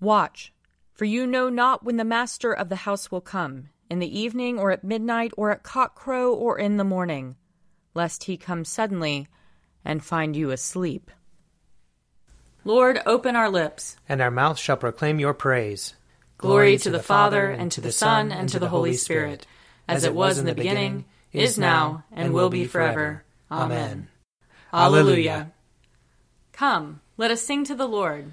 Watch, for you know not when the master of the house will come, in the evening, or at midnight, or at cockcrow, or in the morning, lest he come suddenly and find you asleep. Lord, open our lips, and our mouth shall proclaim your praise. Glory to the Father, and to the Son, and to the Holy Spirit, as it was in the beginning, is now, and will be forever. Amen. Alleluia. Come, let us sing to the Lord.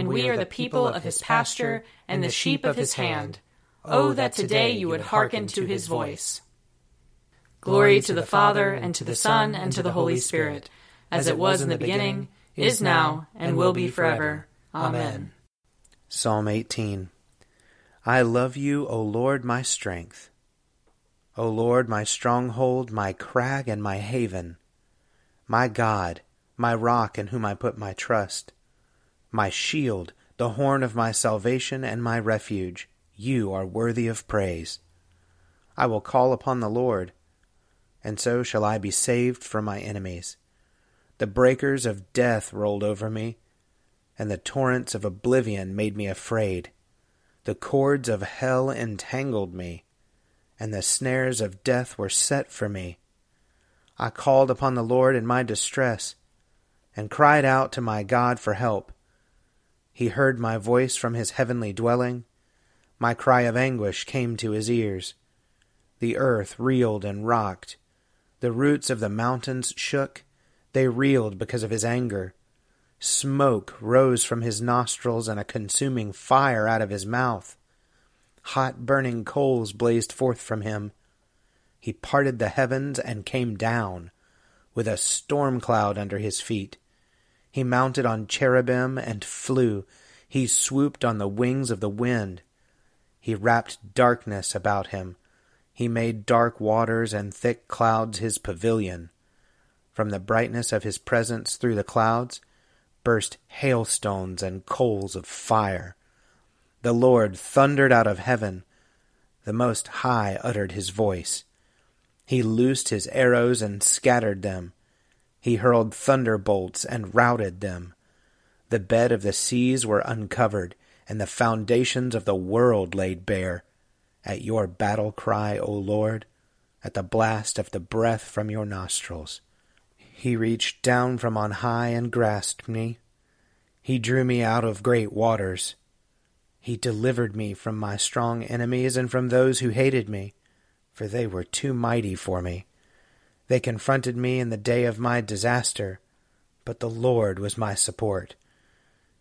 and we are the people of his pasture and the sheep of his hand. Oh, oh, that today you would hearken to his voice. Glory to the Father, and to the Son, and to the Holy Spirit, as it was in the beginning, is now, and will be forever. Amen. Psalm 18 I love you, O Lord, my strength. O Lord, my stronghold, my crag, and my haven, my God, my rock in whom I put my trust, my shield, the horn of my salvation, and my refuge, you are worthy of praise. I will call upon the Lord, and so shall I be saved from my enemies. The breakers of death rolled over me, and the torrents of oblivion made me afraid. The cords of hell entangled me and the snares of death were set for me. I called upon the Lord in my distress, and cried out to my God for help. He heard my voice from his heavenly dwelling. My cry of anguish came to his ears. The earth reeled and rocked. The roots of the mountains shook. They reeled because of his anger. Smoke rose from his nostrils and a consuming fire out of his mouth. Hot burning coals blazed forth from him. He parted the heavens and came down, with a storm cloud under his feet. He mounted on cherubim and flew. He swooped on the wings of the wind. He wrapped darkness about him. He made dark waters and thick clouds his pavilion. From the brightness of his presence through the clouds burst hailstones and coals of fire. The Lord thundered out of heaven. The Most High uttered his voice. He loosed his arrows and scattered them. He hurled thunderbolts and routed them. The bed of the seas were uncovered, and the foundations of the world laid bare. At your battle cry, O Lord, at the blast of the breath from your nostrils. He reached down from on high and grasped me. He drew me out of great waters. He delivered me from my strong enemies and from those who hated me, for they were too mighty for me. They confronted me in the day of my disaster, but the Lord was my support.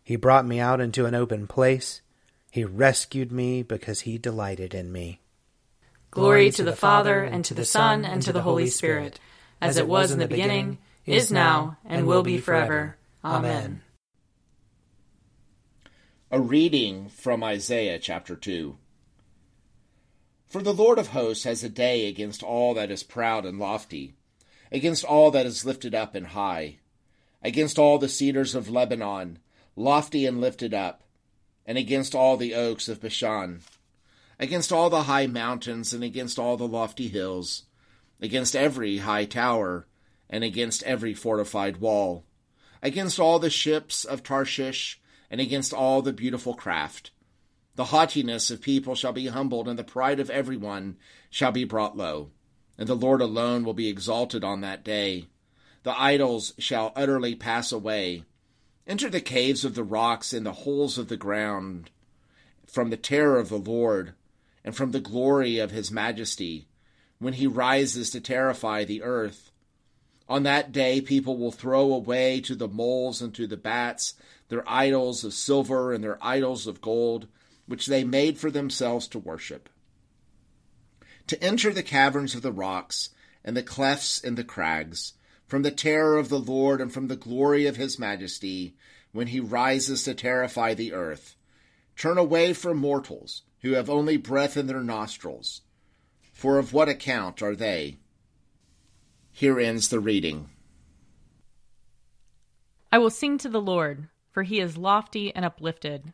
He brought me out into an open place. He rescued me because he delighted in me. Glory to the Father, and to the Son, and to the Holy Spirit, as it was in the beginning, is now, and will be forever. Amen. A reading from Isaiah chapter 2. For the Lord of hosts has a day against all that is proud and lofty, against all that is lifted up and high, against all the cedars of Lebanon, lofty and lifted up, and against all the oaks of Bashan, against all the high mountains, and against all the lofty hills, against every high tower, and against every fortified wall, against all the ships of Tarshish, and against all the beautiful craft. The haughtiness of people shall be humbled, and the pride of every one shall be brought low. And the Lord alone will be exalted on that day. The idols shall utterly pass away. Enter the caves of the rocks and the holes of the ground, from the terror of the Lord, and from the glory of his majesty, when he rises to terrify the earth. On that day, people will throw away to the moles and to the bats their idols of silver and their idols of gold, which they made for themselves to worship. To enter the caverns of the rocks and the clefts in the crags, from the terror of the Lord and from the glory of his majesty, when he rises to terrify the earth, Turn away from mortals who have only breath in their nostrils, for of what account are they? Here ends the reading. I will sing to the Lord, for he is lofty and uplifted.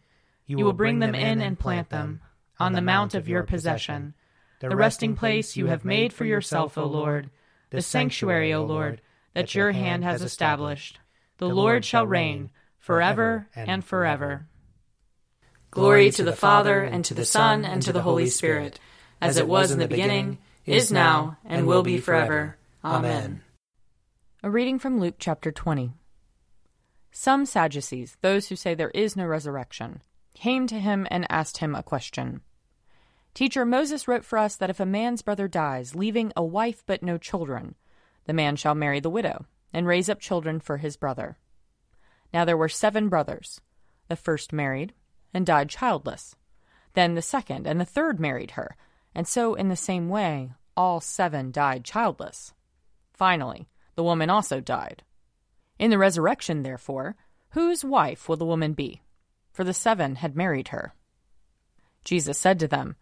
You will bring them in and plant them on the mount of your possession, the resting place you have made for yourself, O Lord, the sanctuary, O Lord, that your hand has established. The Lord shall reign forever and forever. Glory to the Father, and to the Son, and to the Holy Spirit, as it was in the beginning, is now, and will be forever. Amen. A reading from Luke chapter 20. Some Sadducees, those who say there is no resurrection, came to him and asked him a question. Teacher, Moses wrote for us that if a man's brother dies, leaving a wife but no children, the man shall marry the widow and raise up children for his brother. Now there were seven brothers. The first married and died childless. Then the second and the third married her, and so in the same way all seven died childless. Finally, the woman also died. In the resurrection, therefore, whose wife will the woman be? For the seven had married her. Jesus said to them,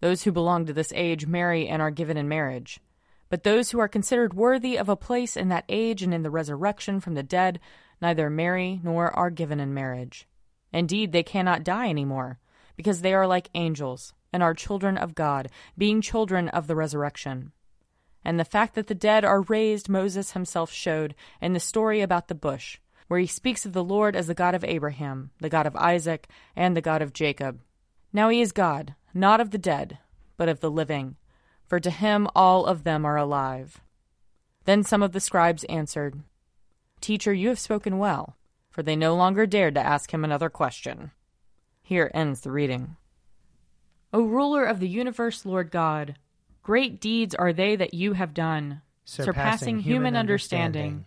Those who belong to this age marry and are given in marriage. But those who are considered worthy of a place in that age and in the resurrection from the dead neither marry nor are given in marriage. Indeed, they cannot die any more, because they are like angels and are children of God, being children of the resurrection. And the fact that the dead are raised, Moses himself showed in the story about the bush, where he speaks of the Lord as the God of Abraham, the God of Isaac, and the God of Jacob. Now he is God, not of the dead, but of the living, for to him all of them are alive. Then some of the scribes answered, Teacher, you have spoken well for they no longer dared to ask him another question. Here ends the reading. O ruler of the universe, Lord God, great deeds are they that you have done, surpassing, surpassing human understanding.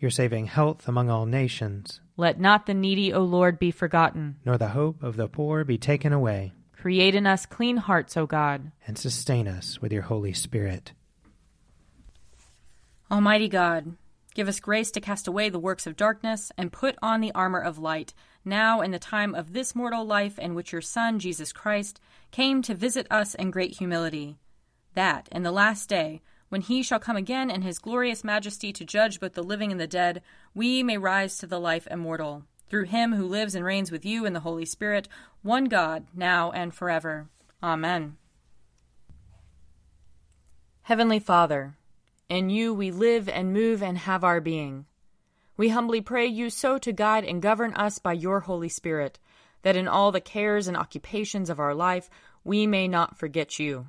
Your saving health among all nations. Let not the needy, O Lord, be forgotten. Nor the hope of the poor be taken away. Create in us clean hearts, O God. And sustain us with your Holy Spirit. Almighty God, give us grace to cast away the works of darkness and put on the armor of light, now in the time of this mortal life in which your Son, Jesus Christ, came to visit us in great humility, that in the last day, when he shall come again in his glorious majesty to judge both the living and the dead, we may rise to the life immortal. Through him who lives and reigns with you in the Holy Spirit, one God, now and forever. Amen. Heavenly Father, in you we live and move and have our being. We humbly pray you so to guide and govern us by your Holy Spirit, that in all the cares and occupations of our life we may not forget you,